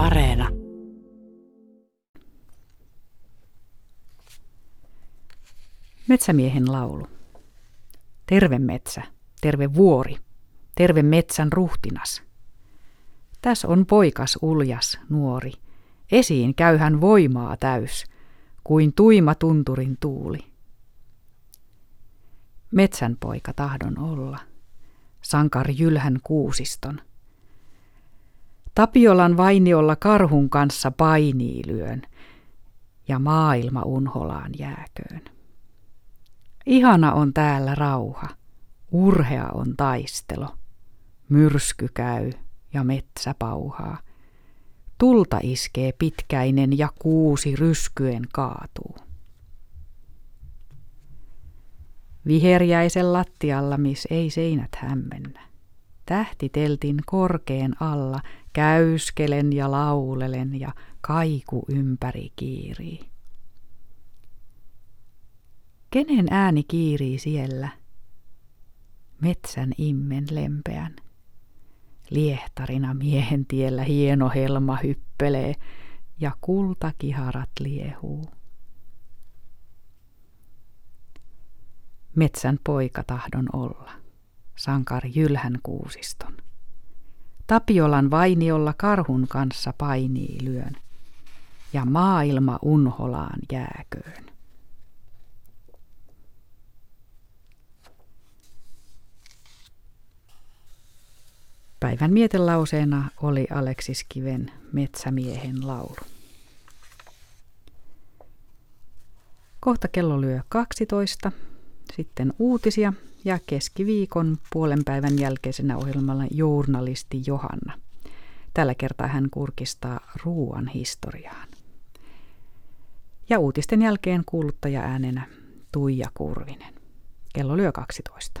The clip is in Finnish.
Areena. Metsämiehen laulu. Terve metsä, terve vuori, terve metsän ruhtinas. Täs on poikas uljas nuori, esiin käyhän voimaa täys, kuin tuima tunturin tuuli. Metsän poika tahdon olla, sankar jylhän kuusiston – Tapiolan vainiolla karhun kanssa painii lyön, ja maailma unholaan jääköön. Ihana on täällä rauha, urhea on taistelo, myrsky käy ja metsä pauhaa. Tulta iskee pitkäinen ja kuusi ryskyen kaatuu. Viherjäisen lattialla, miss ei seinät hämmennä. Tähtiteltin korkeen alla käyskelen ja laulelen ja kaiku ympäri kiirii. Kenen ääni kiirii siellä? Metsän immen lempeän. Liehtarina miehen tiellä hieno helma hyppelee ja kultakiharat liehuu. Metsän poika tahdon olla, sankar Jylhän kuusiston. Tapiolan vainiolla karhun kanssa painii lyön, ja maailma unholaan jääköön. Päivän mietelauseena oli Aleksis Kiven Metsämiehen laulu. Kohta kello lyö 12, sitten uutisia ja keskiviikon puolen päivän jälkeisenä ohjelmalla journalisti Johanna. Tällä kertaa hän kurkistaa ruuan historiaan. Ja uutisten jälkeen kuuluttaja äänenä Tuija Kurvinen. Kello lyö 12.